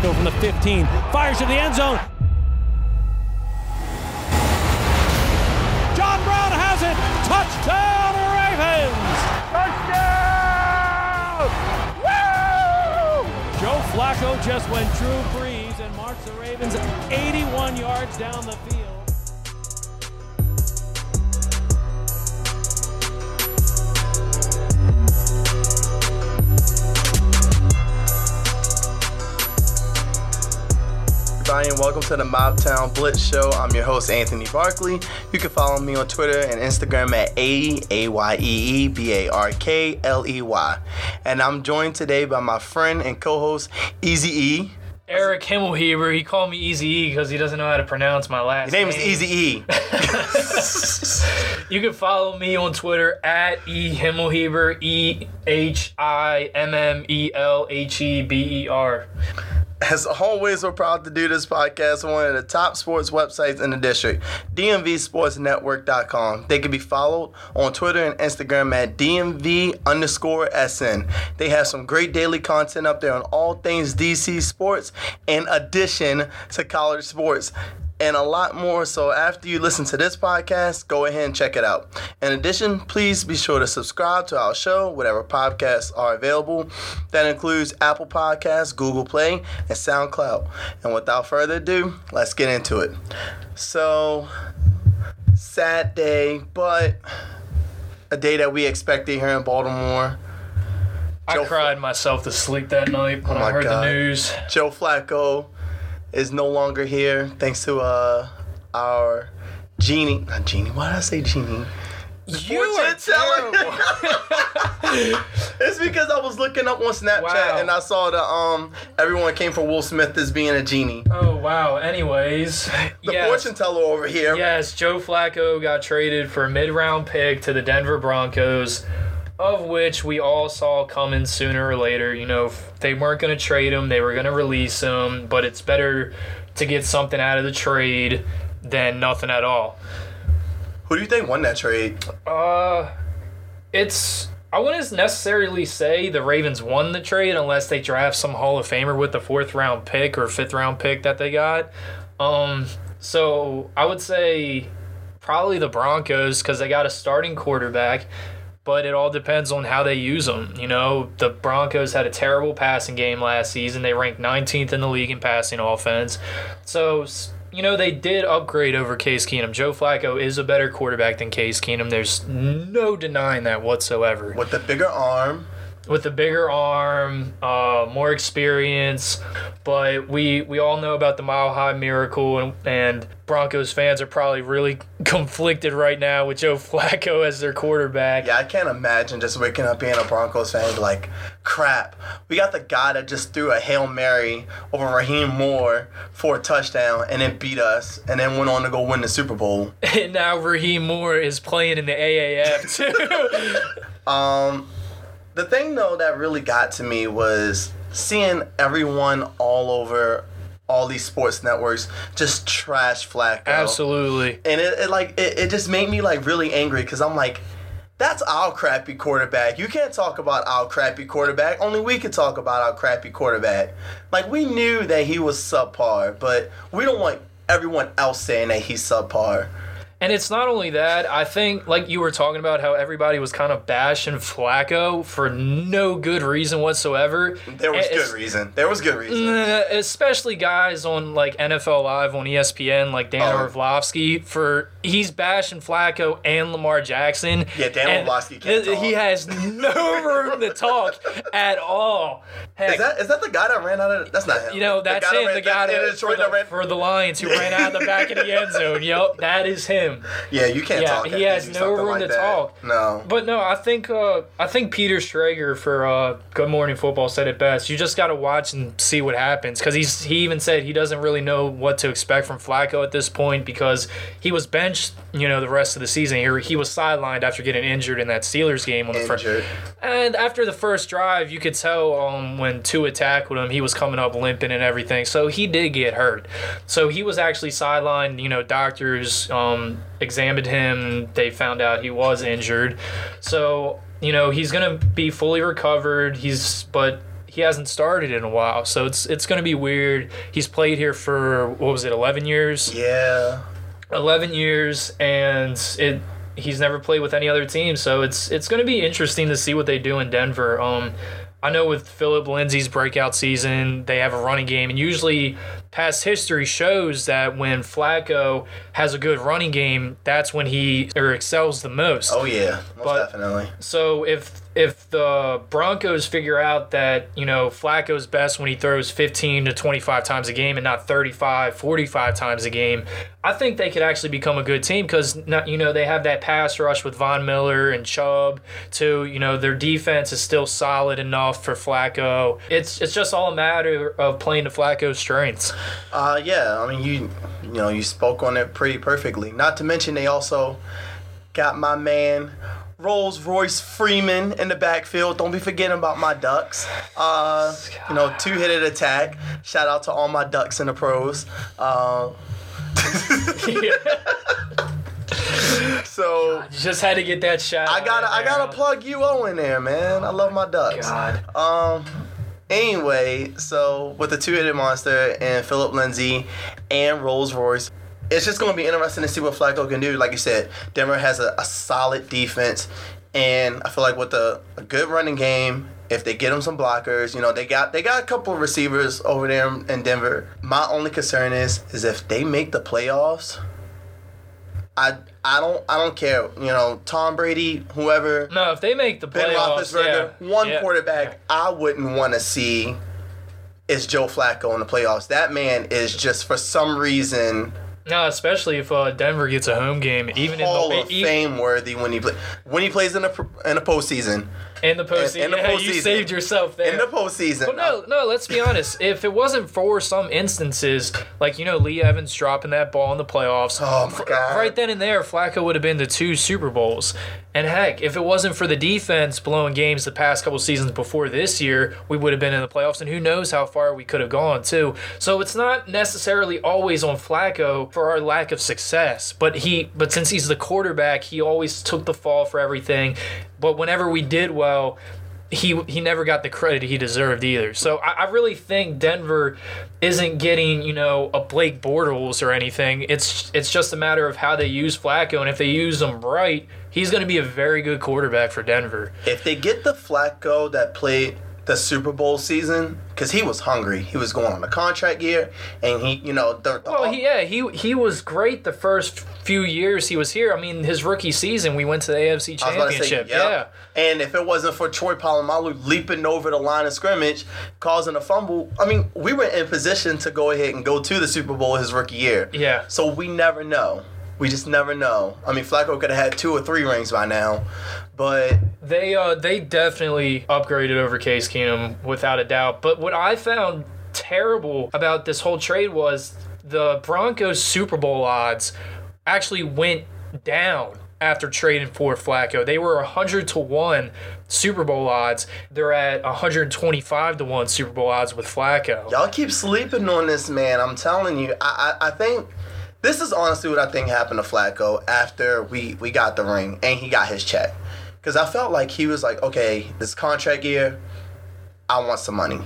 Flacco from the 15, fires to the end zone. John Brown has it. Touchdown, Ravens! Touchdown! Woo! Joe Flacco just went Drew Brees and marched the Ravens 81 yards down the field. Everybody, and welcome to the Mobtown Blitz Show. I'm your host, Anthony Barkley. You can follow me on Twitter and Instagram at A A Y E E B A R K L E Y. And I'm joined today by my friend and co host, Easy E. Eric Himmelheber. He called me Easy E because he doesn't know how to pronounce my last name. Your name is Easy E. You can follow me on Twitter at E Himmelheber, E H I M M E L H E B E R. As always, we're proud to do this podcast on one of the top sports websites in the district, DMVSportsNetwork.com. They can be followed on Twitter and Instagram at DMV underscore SN. They have some great daily content up there on all things DC sports, in addition to college sports and a lot more. So after you listen to this podcast, go ahead and check it out. In addition, please be sure to subscribe to our show, whatever podcasts are available. That includes Apple Podcasts, Google Play, and SoundCloud. And without further ado, let's get into it. So, sad day, but a day that we expected here in Baltimore. I Joe cried myself to sleep that night when Oh I heard God. the news. Joe Flacco is no longer here thanks to uh our genie not genie why did I say genie You are terrible. it's because I was looking up on Snapchat Wow. and I saw the um everyone came for Will Smith as being a genie oh wow. Anyways, the yes. fortune teller over here Yes, Joe Flacco got traded for a mid-round pick to the Denver Broncos, of which we all saw coming sooner or later. You know, they weren't going to trade him; they were going to release him. But it's better to get something out of the trade than nothing at all. who do you think won that trade Uh, it's. I wouldn't necessarily say the Ravens won the trade unless they draft some Hall of Famer with the fourth round pick or fifth round pick that they got. Um, so I would say probably the Broncos because they got a starting quarterback, but it all depends on how they use them. You know, the Broncos had a terrible passing game last season. They ranked 19th in the league in passing offense. So, you know, they did upgrade over Case Keenum. Joe Flacco is a better quarterback than Case Keenum. There's no denying that whatsoever with the bigger arm with the bigger arm, uh, more experience. But we we all know about the Mile High Miracle, and, and Broncos fans are probably really conflicted right now with Joe Flacco as their quarterback. yeah I can't imagine just waking up being a Broncos fan like crap we got the guy that just threw a Hail Mary over Rahim Moore for a touchdown and then beat us and then went on to go win the Super Bowl And now Rahim Moore is playing in the AAF too. Um, the thing though that really got to me was seeing everyone all over all these sports networks just trash Flacco. Absolutely. And it, it like it, it just made me like really angry because I'm like, that's our crappy quarterback. You can't talk about our crappy quarterback. Only we can talk about our crappy quarterback. Like we knew that he was subpar, but we don't want everyone else saying that he's subpar. And it's not only that, I think, like you were talking about, how everybody was kind of bashing Flacco for no good reason whatsoever. There was It's- good reason. There was good reason. Especially guys on like NFL Live on ESPN, like Dan Oh. Orlovsky, for he's bashing Flacco and Lamar Jackson. Yeah, Dan Orlovsky can't th- He has no room to talk at all. Heck, Is that is that the guy that ran out of? That's not him. you know, that's that him, ran- the guy that- that, for, the, ran- for the Lions who ran out of the back of the end zone. Yep, that is him. Yeah, you can't Yeah, talk. he has no room like to that. talk. No. But no, I think uh, I think Peter Schrager for uh, Good Morning Football said it best. You just got to watch and see what happens because he's he even said he doesn't really know what to expect from Flacco at this point because he was benched, you know, the rest of the season. He, he was sidelined after getting injured in that Steelers game on the first. And after the first drive, you could tell um, when Tua tackled him, he was coming up limping and everything. So he did get hurt. So he was actually sidelined. You know, doctors um, examined him. They found out he was injured. So you know he's gonna be fully recovered. He's but he hasn't started in a while, so it's it's going to be weird. He's played here for what was it, 11 years? Yeah. 11 years, and it he's never played with any other team, so it's it's going to be interesting to see what they do in Denver. Um, I know with Philip Lindsay's breakout season, they have a running game, and usually past history shows that when Flacco has a good running game, that's when he or excels the most. Oh yeah, most But- definitely. So if if the Broncos figure out that, you know, Flacco's best when he throws 15 to 25 times a game and not 35, 45 times a game, I think they could actually become a good team cuz you know, they have that pass rush with Von Miller and Chubb too, you know, their defense is still solid enough for Flacco. It's it's just all a matter of playing to Flacco's strengths. Uh, yeah, I mean you, you know, you spoke on it pretty perfectly. Not to mention they also got my man Rolls Royce Freeman in the backfield. Don't be forgetting about my Ducks. Uh, you know, two headed attack. Shout out to all my Ducks in the pros. Uh, so just had to get that shot. I gotta I gotta plug UO in there, man. I love my Ducks. God. Um. Anyway, so with the two-headed monster and Philip Lindsay and Rolls Royce, it's just going to be interesting to see what Flacco can do. Like you said, Denver has a, a solid defense, and I feel like with a, a good running game, if they get them some blockers, you know they got they got a couple of receivers over there in Denver. My only concern is is if they make the playoffs. I I don't I don't care. You know Tom Brady, whoever. No, if they make the Ben playoffs, Roethlisberger, yeah, one yeah, quarterback I wouldn't want to see is Joe Flacco in the playoffs. That man is just for some reason No, especially if uh, Denver gets a home game, even Hall in of the e- Fame worthy when he play, when he plays in a in the postseason. in the postseason. in the yeah, you saved yourself there. In the postseason. But no, no. Let's be honest. If it wasn't for some instances, like you know Lee Evans dropping that ball in the playoffs, Oh my God. right then and there, Flacco would have been to two Super Bowls. And heck, if it wasn't for the defense blowing games the past couple seasons before this year, we would have been in the playoffs. And who knows how far we could have gone too. So it's not necessarily always on Flacco for our lack of success. But he, but since he's the quarterback, he always took the fall for everything. But whenever we did well, he he never got the credit he deserved either. So I, I really think Denver isn't getting you know a Blake Bortles or anything. It's it's just a matter of how they use Flacco, and if they use him right, he's going to be a very good quarterback for Denver. if they get the Flacco that played the Super Bowl season, because he was hungry, he was going on a contract year, and he, you know, the, the Well, he, yeah, he he was great the first few years he was here. I mean, his rookie season, we went to the AFC I was about to say, Championship. Yeah, And if it wasn't for Troy Polamalu leaping over the line of scrimmage, causing a fumble, I mean, we were in position to go ahead and go to the Super Bowl his rookie year. Yeah. So we never know. We just never know. I mean, Flacco could have had two or three rings by now, but They uh they definitely upgraded over Case Keenum without a doubt. But what I found terrible about this whole trade was the Broncos Super Bowl odds actually went down after trading for Flacco. They were 100 to 1 Super Bowl odds. They're at 125 to 1 Super Bowl odds with Flacco. y'all keep sleeping on this man. I'm telling you. I, I, I think this is honestly what I think happened to Flacco after we, we got the ring and he got his check. Because I felt like he was like, okay, this contract year, I want some money.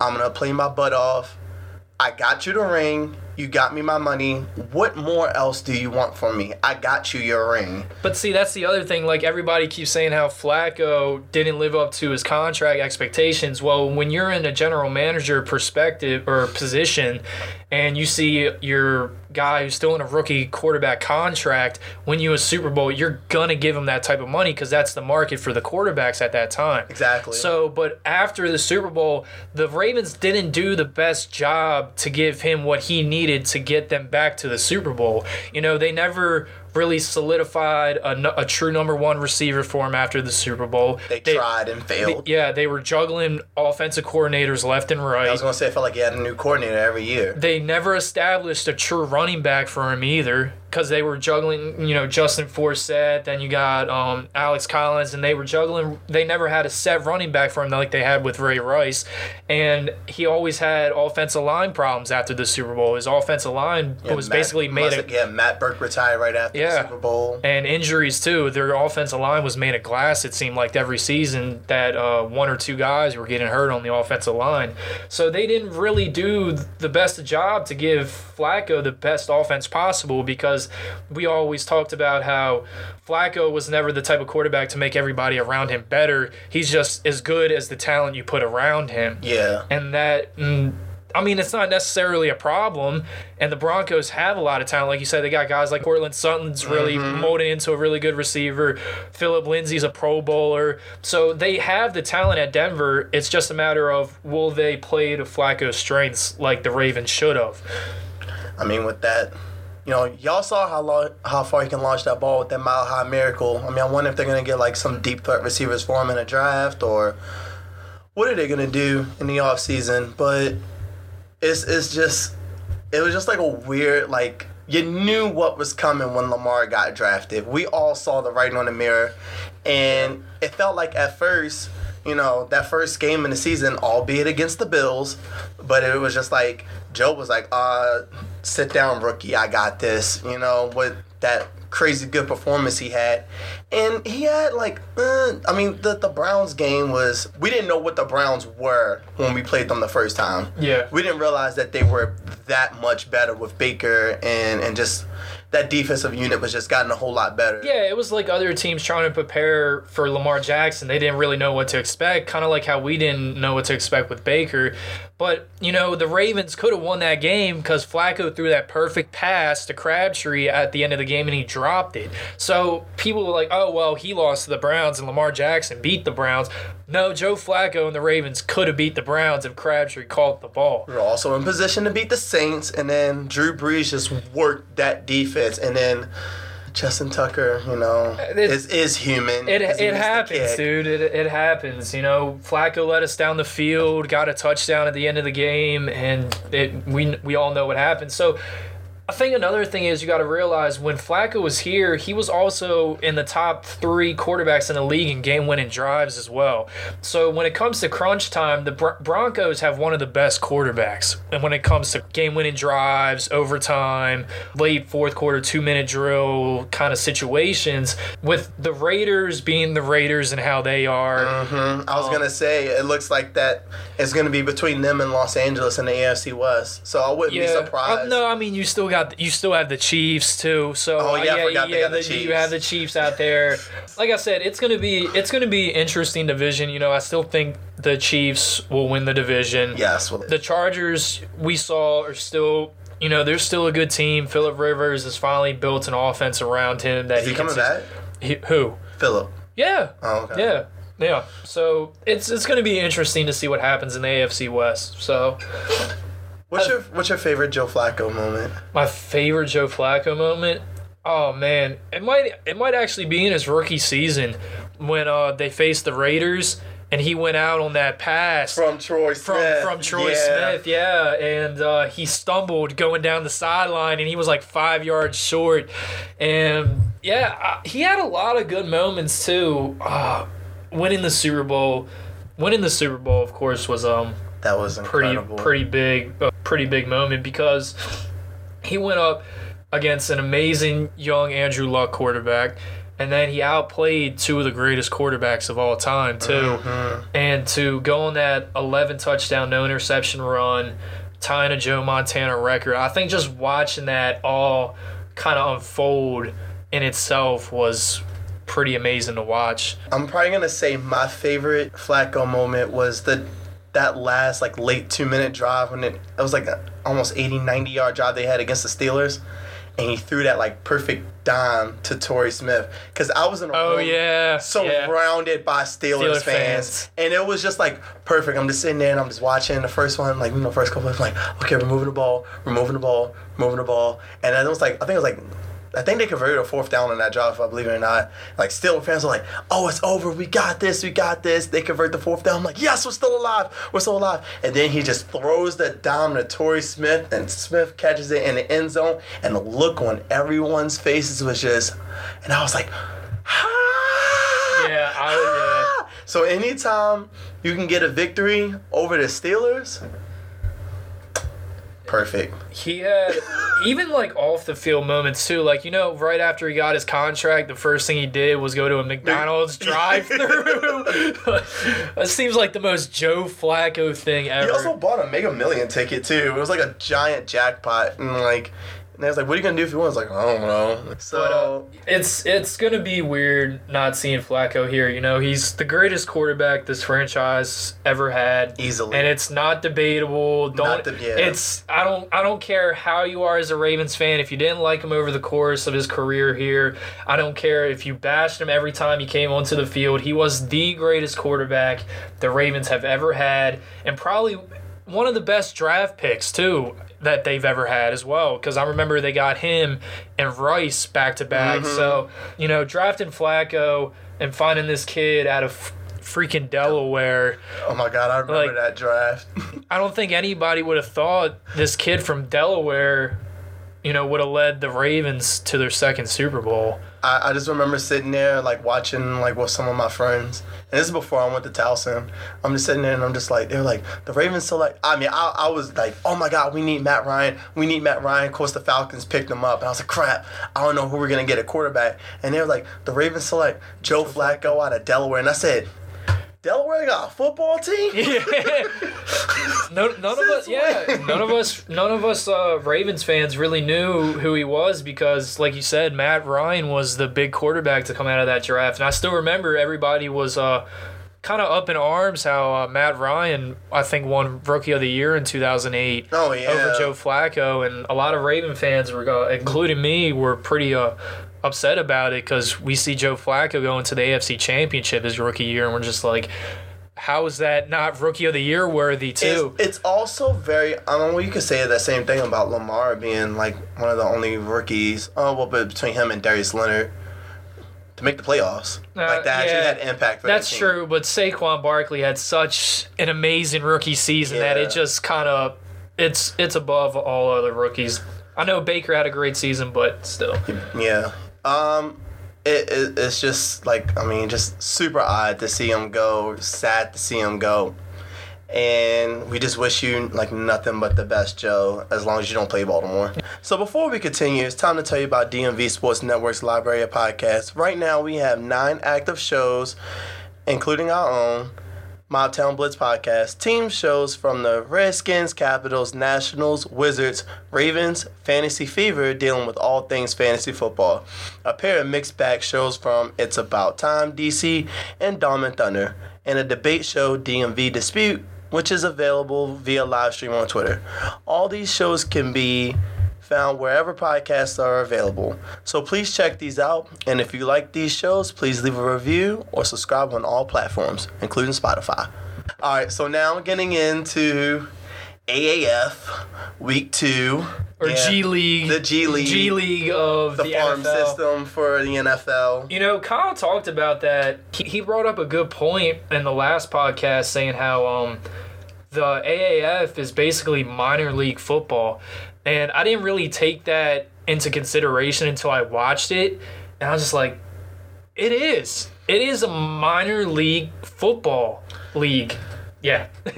I'm gonna play my butt off. I got you the ring. You got me my money. What more else do you want from me? I got you your ring. But see, that's the other thing. Like everybody keeps saying how Flacco didn't live up to his contract expectations. Well, when you're in a general manager perspective or position, and you see your guy who's still in a rookie quarterback contract win you a Super Bowl, you're gonna give him that type of money because that's the market for the quarterbacks at that time. Exactly. So, but after the Super Bowl, the Ravens didn't do the best job to give him what he needed to get them back to the Super Bowl. You know, they never really solidified a, a true number one receiver for him after the Super Bowl. They, tried and failed. Yeah, they were juggling offensive coordinators left and right. I was gonna say I felt like he had a new coordinator every year. They never established a true running back for him either. Because they were juggling, you know, Justin Forsett, then you got um, Alex Collins, and they were juggling. They never had a set running back for him like they had with Ray Rice, and he always had offensive line problems after the Super Bowl. His offensive line Yeah, was Matt- basically made a yeah, Matt Birk retired right after Yeah. the Super Bowl. and injuries too. Their offensive line was made of glass. It seemed like every season that uh, one or two guys were getting hurt on the offensive line, so they didn't really do the best job to give Flacco the best offense possible because we always talked about how Flacco was never the type of quarterback to make everybody around him better. He's just as good as the talent you put around him. Yeah. and that mm, I mean it's not necessarily a problem. And the Broncos have a lot of talent. Like you said they got guys like Courtland Sutton's really molded into a really good receiver. Philip Lindsay's a pro bowler. So they have the talent at Denver. It's just a matter of will they play to Flacco's strengths like the Ravens should have? I mean, with that, you know, y'all saw how lo- how far he can launch that ball with that mile high miracle. I mean, I wonder if they're gonna get like some deep threat receivers for him in a draft or what are they gonna do in the off season? But it's it's just it was just like a weird like you knew what was coming when Lamar got drafted. We all saw the writing on the mirror, and it felt like at first, you know, that first game in the season, albeit against the Bills, but it was just like Joe was like, "Uh, sit down, rookie. I got this." You know, with that crazy good performance he had, and he had like, uh, I mean, the the Browns game was we didn't know what the Browns were when we played them the first time yeah we didn't realize that they were that much better with Baker and and just that defensive unit was just gotten a whole lot better. Yeah, it was like other teams trying to prepare for Lamar Jackson. They didn't really know what to expect, kind of like how we didn't know what to expect with Baker. But, you know, the Ravens could have won that game because Flacco threw that perfect pass to Crabtree at the end of the game and he dropped it. So people were like, oh, well, he lost to the Browns and Lamar Jackson beat the Browns. No, Joe Flacco and the Ravens could have beat the Browns if Crabtree caught the ball. We were also in position to beat the Saints, and then Drew Brees just worked that defense, and then Justin Tucker, you know, uh, It- is is human. It, it happens, dude. It, it happens. You know, Flacco let us down the field, got a touchdown at the end of the game, and it, we we all know what happened. So. I think another thing is you got to realize when Flacco was here, he was also in the top three quarterbacks in the league in game winning drives as well. So when it comes to crunch time, the Bron- Broncos have one of the best quarterbacks. And when it comes to game winning drives, overtime, late fourth quarter, two minute drill kind of situations, with the Raiders being the Raiders and how they are. Mhm. I was gonna say it looks like that it's gonna be between them and Los Angeles and the AFC West. So I wouldn't be Uh, surprised. no, I mean you still got you still have the Chiefs too. So Oh, yeah, I yeah, yeah, got the the- you have the Chiefs out there. Like I said, it's gonna be it's gonna be interesting division. You know, I still think the Chiefs will win the division. Yes. Well, The Chargers we saw are still. You know, they're still a good team. Philip Rivers has finally built an offense around him that is he can coming back? He, who? Philip. Yeah. Oh, okay. Yeah. Yeah. So it's it's going to be interesting to see what happens in the AFC West. So What's your What's your favorite Joe Flacco moment? my favorite Joe Flacco moment. Oh man, it might it might actually be in his rookie season when uh they faced the Raiders and he went out on that pass From Troy from Smith. from Troy Yeah. Smith, yeah, and uh, he stumbled going down the sideline, and he was like five yards short, and yeah, uh, he had a lot of good moments too. Uh, winning the Super Bowl, winning the Super Bowl, of course, was um That was pretty incredible. pretty big a pretty big moment because he went up against an amazing young Andrew Luck quarterback and then he outplayed two of the greatest quarterbacks of all time too and to go on that 11 touchdown no interception run tying a Joe Montana record I think just watching that all kind of unfold in itself was pretty amazing to watch I'm probably gonna say my favorite Flacco moment was the that last like late two minute drive when it, it was like a almost 80 90 yard drive they had against the Steelers and he threw that like perfect dime to Torrey Smith because I was in a oh room yeah surrounded by Steelers, Steelers fans. fans. and it was just like perfect. I'm just sitting there and I'm just watching the first one, like you know, first couple. I'm like, okay, we're moving the ball, we're moving the ball, we're moving the ball, and then it was like I think it was like I think they converted a fourth down on that drive, if I believe it or not. Like, still, fans are like, oh, it's over. We got this. We got this. They convert the fourth down. I'm like, yes, we're still alive. We're still alive. And then he just throws that down to Torrey Smith, and Smith catches it in the end zone. And the look on everyone's faces was just, and I was like, ah! Yeah, I, Ah! So anytime you can get a victory over the Steelers, perfect. He had even like off the field moments too. Like you know, right after he got his contract, the first thing he did was go to a McDonald's drive-through. that seems like the most Joe Flacco thing ever. He also bought a Mega Million ticket too. It was like a giant jackpot, and like, and I was like, "What are you gonna do if you win?" I was like, "I don't know." So uh, it's it's gonna be weird not seeing Flacco here. You know, he's the greatest quarterback this franchise ever had, Easily. and it's not debatable. Don't Not deb- yeah. it's I don't I don't care how you are as a Ravens fan. If you didn't like him over the course of his career here, I don't care if you bashed him every time he came onto the field. He was the greatest quarterback the Ravens have ever had, and probably one of the best draft picks too that they've ever had as well because i remember they got him and rice back to back Mm-hmm. so you know drafting flacco and finding this kid out of freaking delaware oh my god, I remember like- that draft. i don't think anybody would have thought this kid from delaware you know would have led the ravens to their second super bowl I, I just remember sitting there like watching like with some of my friends, and this is before I went to Towson. I'm just sitting there and I'm just like they're like the Ravens so like I mean I, I was like oh my god we need Matt Ryan. We need Matt Ryan. Of course the Falcons picked him up. And I was like crap. I don't know who we're gonna get a quarterback. And they were like the Ravens select Joe Flacco out of Delaware. And I said Delaware got a football team. no, none of us, yeah, none of us, none of us uh, Ravens fans really knew who he was because, like you said, Matt Ryan was the big quarterback to come out of that draft, and I still remember everybody was uh, kind of up in arms how uh, Matt Ryan, I think, won Rookie of the Year in 2008 Oh, yeah. over Joe Flacco, and a lot of Raven fans were, go- including me, were pretty uh, upset about it because we see Joe Flacco going to the AFC Championship his rookie year, and we're just like. How is that not rookie of the year worthy too? It's, it's also very. I don't know. You could say that same thing about Lamar being like one of the only rookies. Oh well, but between him and Darius Leonard to make the playoffs, like that actually Uh, had impact. For That's that true, but Saquon Barkley had such an amazing rookie season that it just kind of it's it's above all other rookies. I know Baker had a great season, but still. Yeah. Um. It, it, it's just like I mean, just super odd to see him go. Sad to see him go. And we just wish you like nothing but the best, Joe, as long as you don't play Baltimore. So before we continue, it's time to tell you about DMV Sports Network's library of podcasts. Right now, we have nine active shows, including our own Mobtown Blitz podcast, team shows from the Redskins, Capitals, Nationals, Wizards, Ravens, Fantasy Fever, dealing with all things fantasy football. A pair of mixed bag shows from It's About Time, DC, and Dawn and Thunder, and a debate show, DMV Dispute, which is available via live stream on Twitter. All these shows can be found wherever podcasts are available. So please check these out. And if you like these shows, please leave a review or subscribe on all platforms, including Spotify. All right, so now getting into AAF week two. Or Yeah, G League, The G League. G League of The, the, farm NFL. system for the NFL. You know, Kyle talked about that. He, he brought up a good point in the last podcast, saying how um, the AAF is basically minor league football, and I didn't really take that into consideration until I watched it, and I was just like, it is. It is a minor league football league. Yeah.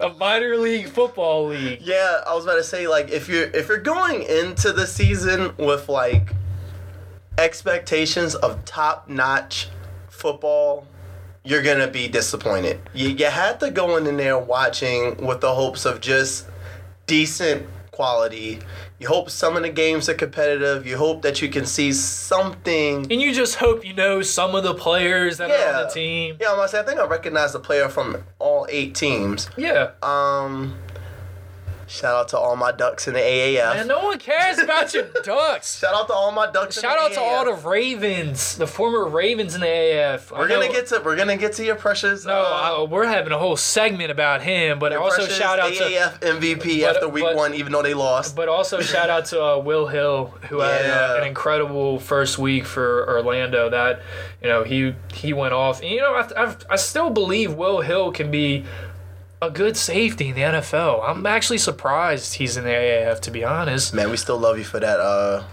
a minor league football league. Yeah, I was about to say like if you're if you're going into the season with like expectations of top notch football, you're gonna be disappointed. You you had to go in there watching with the hopes of just decent quality. You hope some of the games are competitive. You hope that you can see something. And you just hope you know some of the players that are on the team. Yeah, I'm gonna say I think I recognize the player from all eight teams. Yeah. Um, Shout out to all my ducks in the AAF. And no one cares about your Ducks. Shout out to all my ducks. Shout out the to all the Ravens, the former Ravens in the AF. I We're gonna get to we're gonna get to your precious. No, uh, I, we're having a whole segment about him, but also shout out to AAF MVP but- after week but- one, even though they lost. But also shout out to uh, Will Hill, who had uh, an incredible first week for Orlando. That you know he he went off. And, you know I, I I still believe Will Hill can be a good safety in the NFL. I'm actually surprised he's in the AAF to be honest. Man, we still love you for that uh,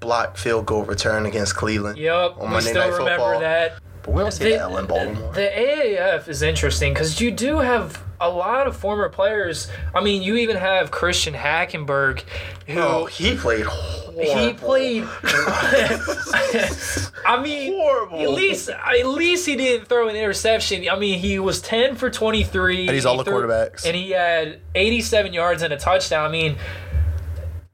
block field goal return against Cleveland. Yep, On we Monday still Night remember Football. that. But we don't see The, that in Baltimore. the AAF is interesting because you do have a lot of former players. I mean, you even have Christian Hackenberg, who oh, he played horrible. He played. I mean, Horrible. At least, at least he didn't throw an interception. I mean, he was ten for twenty three. And he's all the quarterbacks. and he had eighty seven yards and a touchdown. I mean,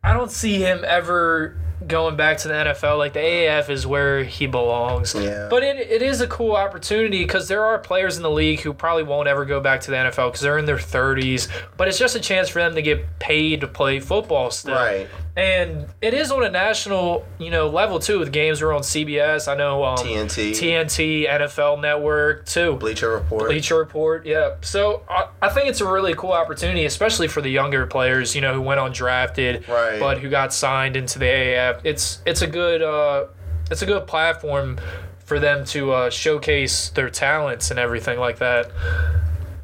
I don't see him ever going back to the NFL. Like the AAF is where he belongs. Yeah. But it, it is a cool opportunity because there are players in the league who probably won't ever go back to the NFL because they're in their 30s. But it's just a chance for them to get paid to play football still. Right. And it is on a national, you know, level too. The games are on CBS. I know um, TNT. TNT, NFL Network too. Bleacher Report. Bleacher Report, yeah. So I, I think it's a really cool opportunity, especially for the younger players, you know, who went undrafted, Right. but who got signed into the AAF. It's it's a good uh, it's a good platform for them to uh, showcase their talents and everything like that.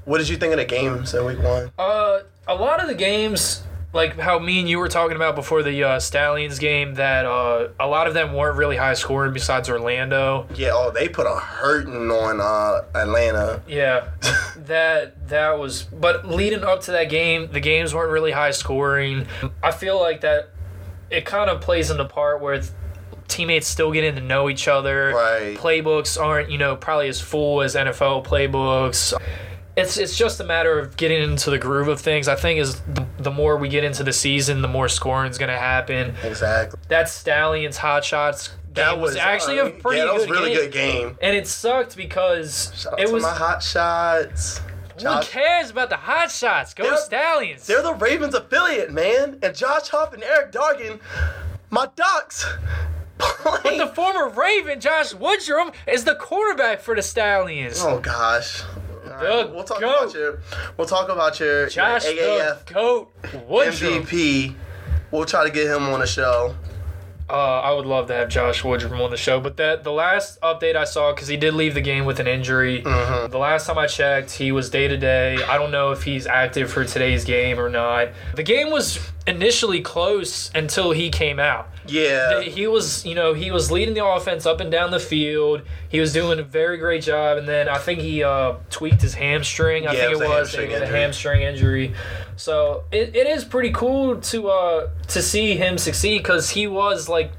What did you think of the games in week one? Uh, a lot of the games, like how me and you were talking about before the uh, Stallions game, that uh, a lot of them weren't really high scoring besides Orlando. Yeah, oh, they put a hurting on uh, Atlanta. Yeah, that that was. But leading up to that game, the games weren't really high scoring. I feel like that it kind of plays in the part where teammates still getting to know each other. Right. Playbooks aren't you know probably as full as NFL playbooks. It's it's just a matter of getting into the groove of things. I think is the, the more we get into the season, the more scoring is going to happen. Exactly. That Stallions hot shots game That was, actually a uh, pretty yeah, that was good really game. good game. And it sucked because Shout it to was my hot shots. who cares about the hot shots? Go They're- Stallions. They're the Ravens affiliate, man. And Josh Huff and Erick Dargan, my ducks. playing- the former Raven, Josh Woodrum, is the quarterback for the Stallions. Oh gosh. The we'll talk goat. about your we'll talk about your, Josh your AAF Goat Woodrum. MVP. We'll try to get him on the show. Uh, I would love to have Josh Woodrum on the show, but that the last update I saw, because he did leave the game with an injury. Mm-hmm. The last time I checked, he was day to day. I don't know if he's active for today's game or not. The game was initially close until he came out. Yeah. he was, you know, he was leading the offense up and down the field. He was doing a very great job, and then I think he uh, tweaked his hamstring. I Yeah, think it was it a was hamstring a injury. hamstring injury. So it, it is pretty cool to uh, to see him succeed because he was like.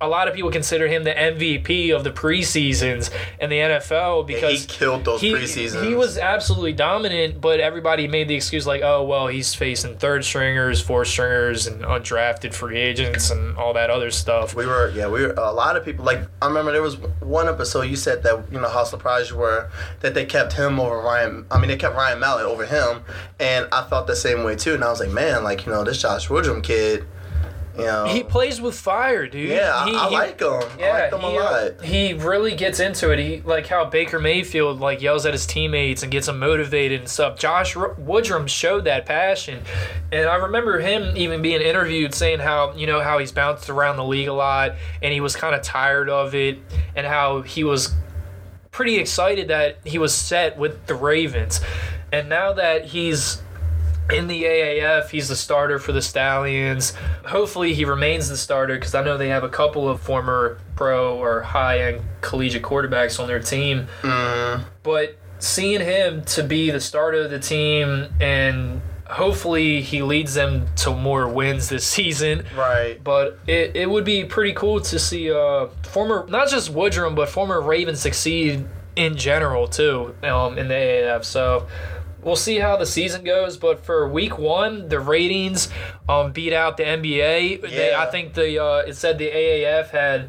A lot of people consider him the MVP of the preseasons in the NFL because he killed those he, preseasons. He was absolutely dominant, but everybody made the excuse like, "Oh, well, he's facing third stringers, fourth stringers, and undrafted free agents, and all that other stuff." We were, yeah, we were. A lot of people, like, I remember there was one episode you said that, you know, how surprised you were that they kept him over Ryan. I mean, they kept Ryan Mallett over him. And I felt the same way, too. And I was like, man, like, you know, this Josh Woodrum kid, you know. He plays with fire, dude. yeah, I, He- I he- like him. I Yeah, like him he, a lot. he really gets into it. He like how Baker Mayfield like yells at his teammates and gets them motivated and stuff. Josh Woodrum showed that passion, and I remember him even being interviewed saying how you know how he's bounced around the league a lot and he was kind of tired of it, and how he was pretty excited that he was set with the Ravens, and now that he's in the AAF. He's the starter for the Stallions. Hopefully, he remains the starter because I know they have a couple of former pro or high end collegiate quarterbacks on their team. But seeing him to be the starter of the team and hopefully he leads them to more wins this season. Right. But it, it would be pretty cool to see uh, former, not just Woodrum, but former Ravens succeed in general too um, in the AAF. So we'll see how the season goes. But for week one, the ratings um, beat out the NBA. They, Yeah. I think the uh, it said the AAF had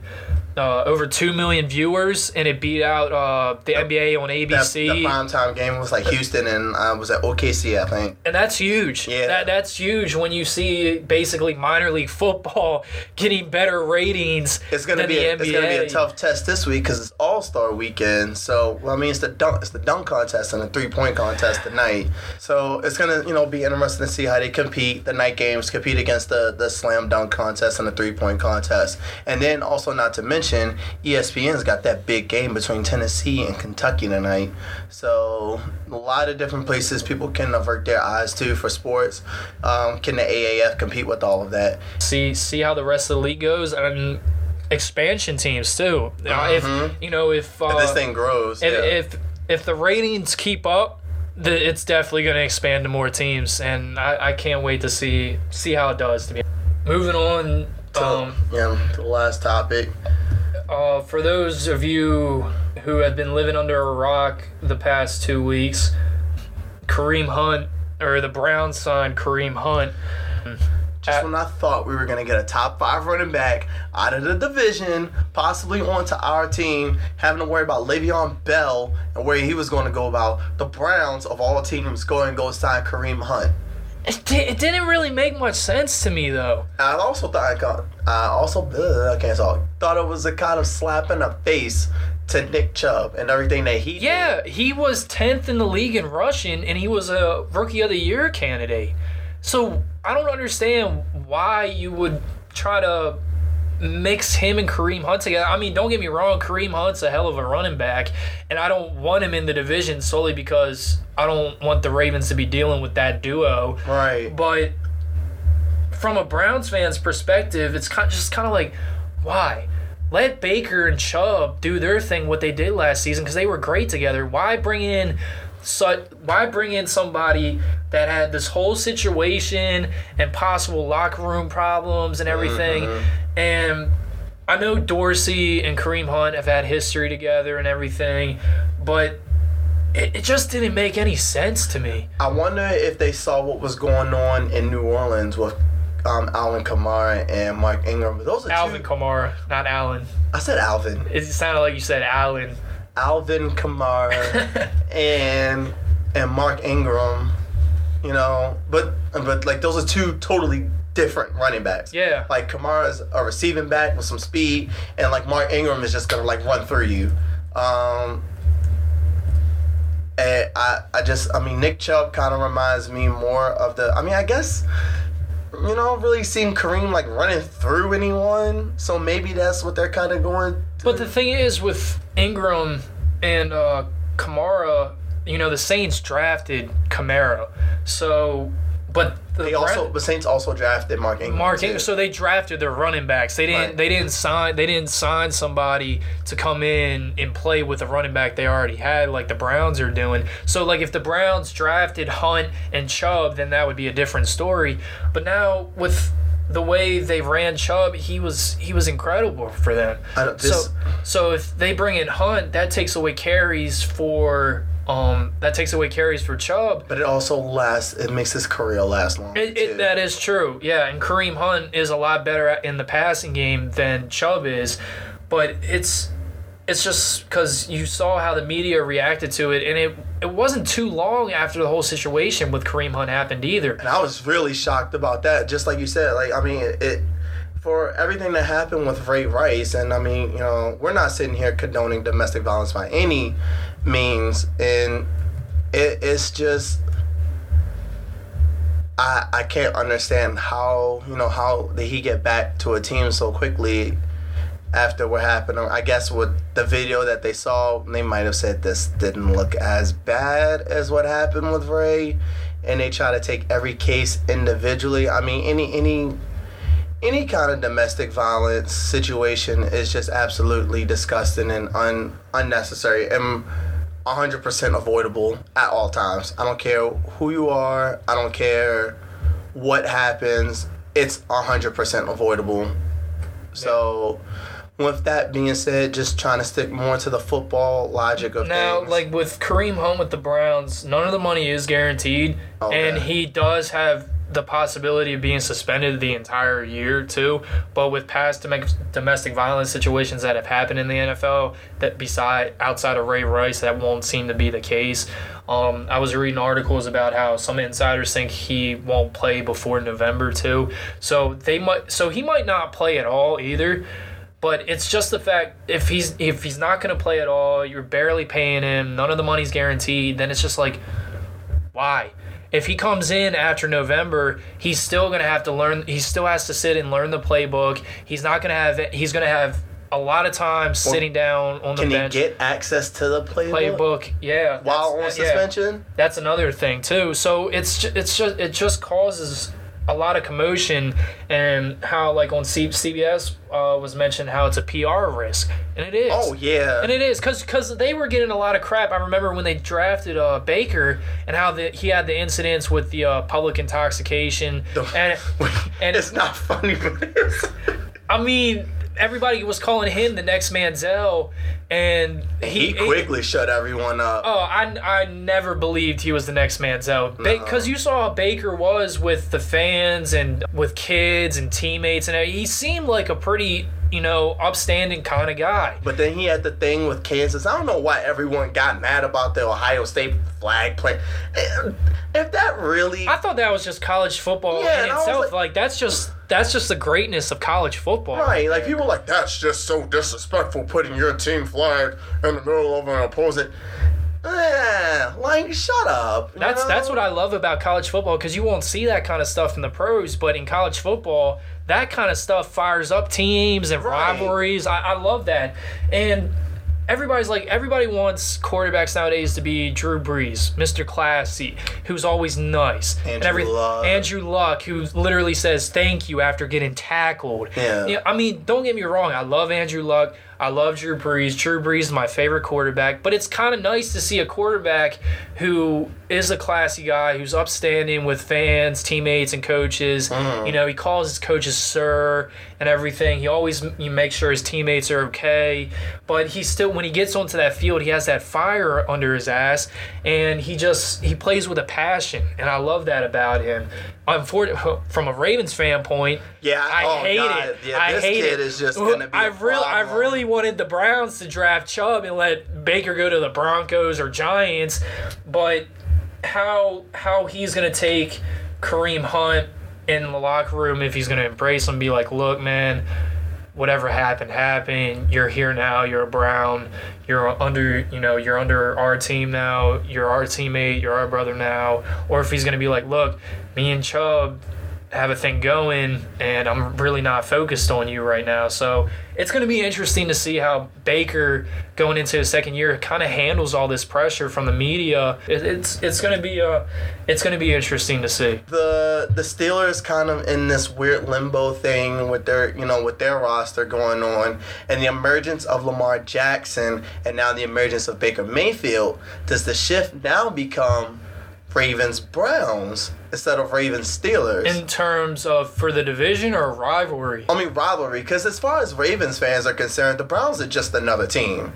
uh, over two million viewers, and it beat out uh, the NBA on That, ABC. the prime time game was like Houston and uh, was at OKC, I think. And that's huge. Yeah. That that's huge when you see basically minor league football getting better ratings It's gonna be a, it's gonna be a tough test this week because it's All Star weekend. So well, I mean, it's the dunk it's the dunk contest and the three point contest tonight. So it's gonna you know be interesting to see how they compete. The night games compete against the the slam dunk contest and the three point contest, and then also not to mention E ESPN's got that big game between Tennessee and Kentucky tonight. So a lot of different places people can avert their eyes to for sports. Um, can the AAF compete with all of that? see see how the rest of the league goes and expansion teams too. Now, If you know if uh, If this thing grows, if, yeah. if if the ratings keep up, the, it's definitely going to expand to more teams, and I, I can't wait to see see how it does. To be moving on. Um, yeah, to the last topic. Uh, for those of you who have been living under a rock the past two weeks, Kareem Hunt, or the Browns signed Kareem Hunt. Just At- when I thought we were gonna get a top five running back out of the division, possibly onto our team, having to worry about Le'Veon Bell and where he was going to go about the Browns of all teams going and go sign Kareem Hunt. It, di- it didn't really make much sense to me though. I also thought I got, I also ugh, I can't talk. Thought it was a kind of slap in the face to Nick Chubb and everything that he did. Yeah, he was 10th in the league in rushing, and he was a Rookie of the Year candidate. So I don't understand why you would try to mix him and Kareem Hunt together. I mean, don't get me wrong, Kareem Hunt's a hell of a running back, and I don't want him in the division solely because I don't want the Ravens to be dealing with that duo. Right. But from a Browns fan's perspective, it's kind just kind of like, why? Let Baker and Chubb do their thing, what they did last season, because they were great together. Why bring in such? Why bring in somebody that had this whole situation and possible locker room problems and everything? And I know Dorsey and Kareem Hunt have had history together and everything, but it, it just didn't make any sense to me. I wonder if they saw what was going on in New Orleans with um, Alvin Kamara and Mark Ingram. Those are Alvin two. Kamara, not Allen. I said Alvin. It sounded like you said Allen. Alvin Kamara and and Mark Ingram, you know, but but like those are two totally different running backs. Yeah. Like Kamara's a receiving back with some speed, and like Mark Ingram is just gonna like run through you. Um, and I I just I mean Nick Chubb kind of reminds me more of the I mean I guess. You know, I don't really seen Kareem like running through anyone, so maybe that's what they're kind of going. But the thing is, with Ingram and uh, Kamara, you know, the Saints drafted Kamara. So, but the They also the Saints also drafted Mark Ingram. Mark. Ingram, so they drafted their running backs. They didn't. Right. They didn't sign. They didn't sign somebody to come in and play with the running back they already had, like the Browns are doing. So, like if the Browns drafted Hunt and Chubb, then that would be a different story. But now with the way they ran Chubb, he was he was incredible for them. I don't- this- so so if they bring in Hunt, that takes away carries for um that takes away carries for Chubb. But it also lasts. It makes his career last long. It, it, that is true, yeah. And Kareem Hunt is a lot better at- in the passing game than Chubb is, but it's it's just because you saw how the media reacted to it, and it it wasn't too long after the whole situation with Kareem Hunt happened either. and I was really shocked about that. Just like you said, like I mean, it, for everything that happened with Ray Rice, and I mean, you know, we're not sitting here condoning domestic violence by any means, and it, it's just. I, I can't understand how you know how did he get back to a team so quickly after what happened. I guess with the video that they saw, they might have said this didn't look as bad as what happened with Ray, and they try to take every case individually. I mean, any any any kind of domestic violence situation is just absolutely disgusting and un, unnecessary and 100% avoidable at all times. I don't care who you are. I don't care what happens. It's 100% avoidable. So, with that being said, just trying to stick more to the football logic of things Now, things. like with Kareem Hunt with the Browns, none of the money is guaranteed, Okay. and he does have the possibility of being suspended the entire year too. But with past dom- domestic violence situations that have happened in the NFL, that beside outside of Ray Rice, that won't seem to be the case. Um, I was reading articles about how some insiders think he won't play before November too. So they might. So he might not play at all either. But it's just the fact if he's if he's not going to play at all, you're barely paying him, none of the money's guaranteed. Then it's just like, why? If he comes in after November, he's still going to have to learn. He still has to sit and learn the playbook. He's not going to have. He's going to have a lot of time sitting down on the bench. Can he get access to the playbook, playbook, yeah. while on that's- yeah. suspension? That's another thing too. So it's it's just it just causes a lot of commotion and how like on C- CBS uh, was mentioned how it's a PR risk and it is. Oh yeah. And it is because because they were getting a lot of crap. I remember when they drafted uh, Baker and how the, he had the incidents with the uh, public intoxication and and it's not funny, but it's. I mean everybody was calling him the next Manziel and He quickly shut everyone up. Oh, I, I never believed he was the next Manziel. Because you saw how Baker was with the fans and with kids and teammates, and he seemed like a pretty, you know, upstanding kind of guy. But then he had the thing with Kansas. I don't know why everyone got mad about the Ohio State flag play. Eh, If that really, I thought that was just college football Yeah, in itself. like- Like, that's just that's just the greatness of college football. right? Like people like that's just so disrespectful putting your team flag in the middle of an opposing. Eh, like shut up. That's that's what I love about college football because you won't see that kind of stuff in the pros, but in college football, that kind of stuff fires up teams and Right. rivalries. I, I love that, and everybody's like everybody wants quarterbacks nowadays to be Drew Brees, Mr. Classy, who's always nice, and Andrew Luck. Andrew Luck, who literally says thank you after getting tackled. Yeah. I mean, don't get me wrong, I love Andrew Luck. I love Drew Brees. Drew Brees is my favorite quarterback, but it's kind of nice to see a quarterback who is a classy guy, who's upstanding with fans, teammates, and coaches. Mm-hmm. You know, he calls his coaches sir and everything. He always you make sure his teammates are okay, but he still when he gets onto that field, he has that fire under his ass, and he just he plays with a passion, and I love that about him. Unfortunately, from a Ravens fan point, Yeah, I oh, hate God. it. Yeah, I this hate kid it. is just gonna be a I really, I really wanted the Browns to draft Chubb and let Baker go to the Broncos or Giants, but how how he's gonna take Kareem Hunt in the locker room if he's gonna embrace him, be like, look, man. Whatever happened, happened. You're here now. You're a Brown. You're under, you know, you're under our team now. You're our teammate. You're our brother now. Or if he's gonna be like, look, me and Chubb have a thing going and I'm really not focused on you right now. So it's going to be interesting to see how Baker going into his second year kind of handles all this pressure from the media. It, it's it's going to be uh it's going to be interesting to see. the the Steelers kind of in this weird limbo thing with their you know with their roster going on and the emergence of Lamar Jackson and now the emergence of Baker Mayfield does the shift now become Ravens Browns instead of Ravens Steelers In terms of for the division or rivalry. I mean rivalry because as far as Ravens fans are concerned the Browns are just another team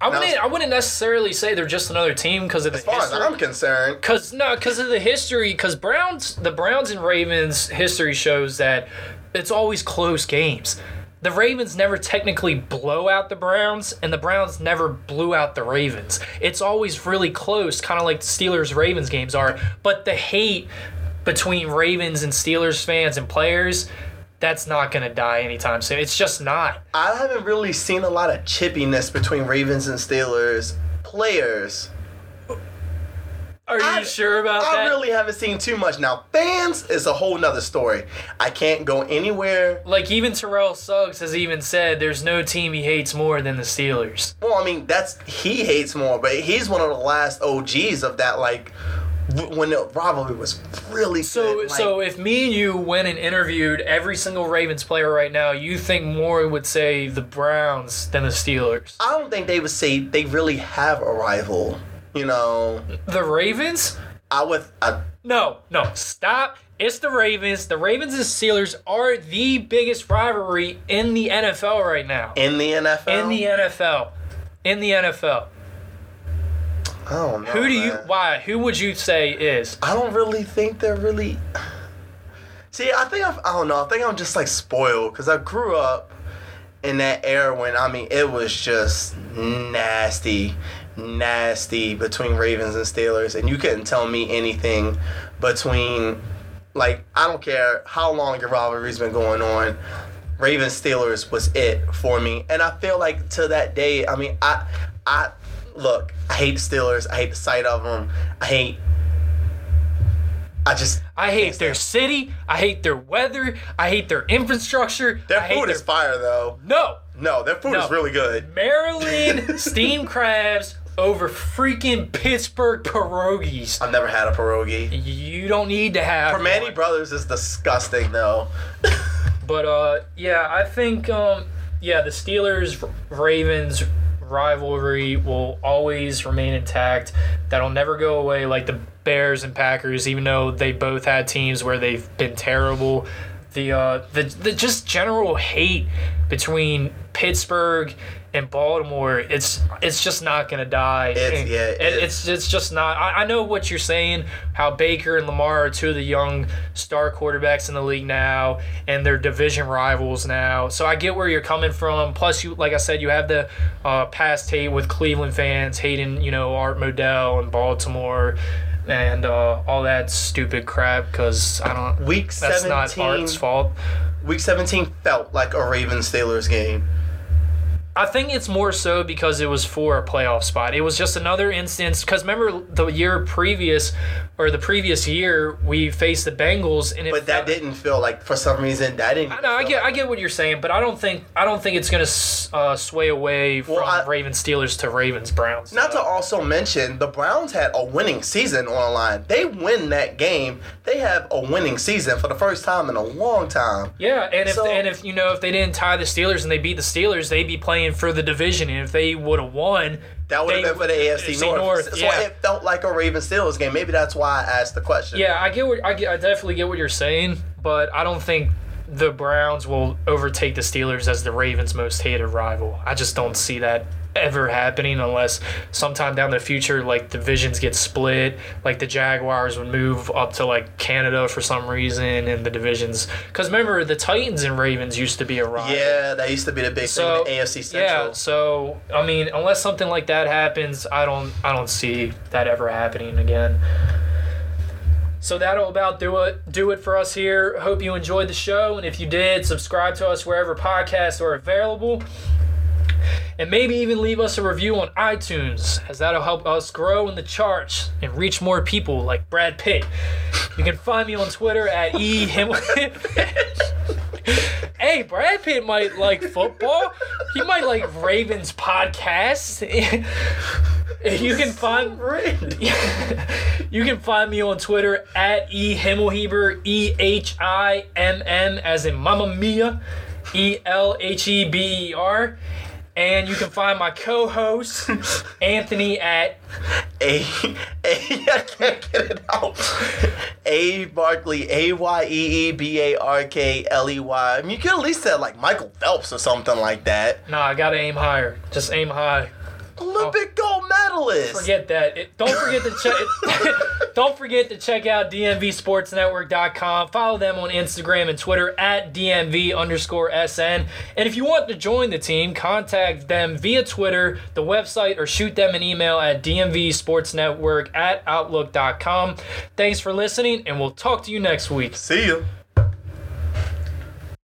I wouldn't I wouldn't necessarily say they're just another team because of the as far as. I'm concerned Cause no, cause of the history. Cause Browns, the Browns and Ravens history shows that it's always close games. The Ravens never technically blow out the Browns, and the Browns never blew out the Ravens. It's always really close, kind of like Steelers Ravens games are. But the hate between Ravens and Steelers fans and players, that's not gonna die anytime soon. It's just not. I haven't really seen a lot of chippiness between Ravens and Steelers players Are you I- sure about I that? I really haven't seen too much. Now, fans is a whole nother story. I can't go anywhere. like even Terrell Suggs has even said there's no team he hates more than the Steelers. Well, I mean, that's he hates more, but he's one of the last OGs of that. Like when the rivalry was really So, good. like, so if me and you went and interviewed every single Ravens player right now, you think more would say the Browns than the Steelers? I don't think they would say they really have a rival. You know, The Ravens? I would. I, No, no, stop. It's the Ravens. The Ravens and Steelers are the biggest rivalry in the NFL right now. in the NFL. In the NFL. In the NFL. I don't. Who do you why? Who would you say is? I don't really think they're really. See, I think I'm, I don't know. I think I'm just like spoiled because I grew up in that era when I mean it was just nasty, nasty between Ravens and Steelers, and you couldn't tell me anything between like I don't care how long your rivalry's been going on. Ravens Steelers was it for me, and I feel like to that day. I mean, I I look. I hate the Steelers. I hate the sight of them. I hate. I just I hate their city. I hate their weather. I hate their infrastructure. their I hate food is fire though. no No, their food No. is really good. Maryland steamed crabs over freaking Pittsburgh pierogies. I've never had a pierogi. You don't need to have Primanti one. Brothers is disgusting though. But uh, yeah, I think um, yeah, the Steelers Ravens rivalry will always remain intact. That'll never go away like the Bears and Packers, even though they both had teams where they've been terrible. The uh, the the just general hate between Pittsburgh and Baltimore, it's it's just not gonna die. It's- yeah, it- it- it's it's just not. I, I know what you're saying. How Baker and Lamar are two of the young star quarterbacks in the league now, and they're division rivals now. So I get where you're coming from. Plus, you like I said, you have the uh, past hate with Cleveland fans hating, you know, Art Modell and Baltimore. And uh, all that stupid crap, because I don't. Week That's not Art's fault. Week 17 felt like a Ravens Steelers game. I think it's more so because it was for a playoff spot. It was just another instance. Because remember the year previous, or the previous year, we faced the Bengals, and it But that felt- didn't feel like for some reason that didn't. I know, I get, I get what you're saying, but I don't think, I don't think it's gonna uh, sway away from Well, I- Ravens Steelers to Ravens Browns. Not to also mention, the Browns had a winning season on the line. They win that game. They have a winning season for the first time in a long time. Yeah, and if So- and if you know if they didn't tie the Steelers and they beat the Steelers, they'd be playing for the division, and if they would have won, That would have been for the AFC North. North, So yeah. it felt like a Ravens Steelers game. Maybe that's why I asked the question. Yeah, I get what I get. I definitely get what you're saying, but I don't think the Browns will overtake the Steelers as the Ravens' most hated rival. I just don't see that ever happening unless sometime down the future, like divisions get split, like the Jaguars would move up to like Canada for some reason, and the divisions. Because remember, the Titans and Ravens used to be a rival. Yeah, that used to be the big So thing in the AFC Central. yeah, so I mean, unless something like that happens, I don't, I don't see that ever happening again. So that'll about do it, do it for us here. Hope you enjoyed the show, and if you did, subscribe to us wherever podcasts are available, and maybe even leave us a review on iTunes, as that'll help us grow in the charts and reach more people like Brad Pitt. You can find me on Twitter at e. Hey, Brad Pitt might like football. He might like Ravens podcast. you can find you can find me on Twitter at e himmelheber e h i m m as in Mamma Mia, e l h e b e r. And you can find my co-host Anthony at A, A, I can't get it out. A Barkley, A Y E E B A R K L E Y. I mean, you could at least say like Michael Phelps or something like that. Nah, I gotta aim higher. Just aim high. Olympic gold medalist. Forget that. It, don't forget to check. don't forget to check out DMVSportsNetwork.com. Follow them on Instagram and Twitter at DMV underscore SN. And if you want to join the team, contact them via Twitter, the website, or shoot them an email at DMVSportsNetwork at Outlook.com. Thanks for listening, and we'll talk to you next week. See ya.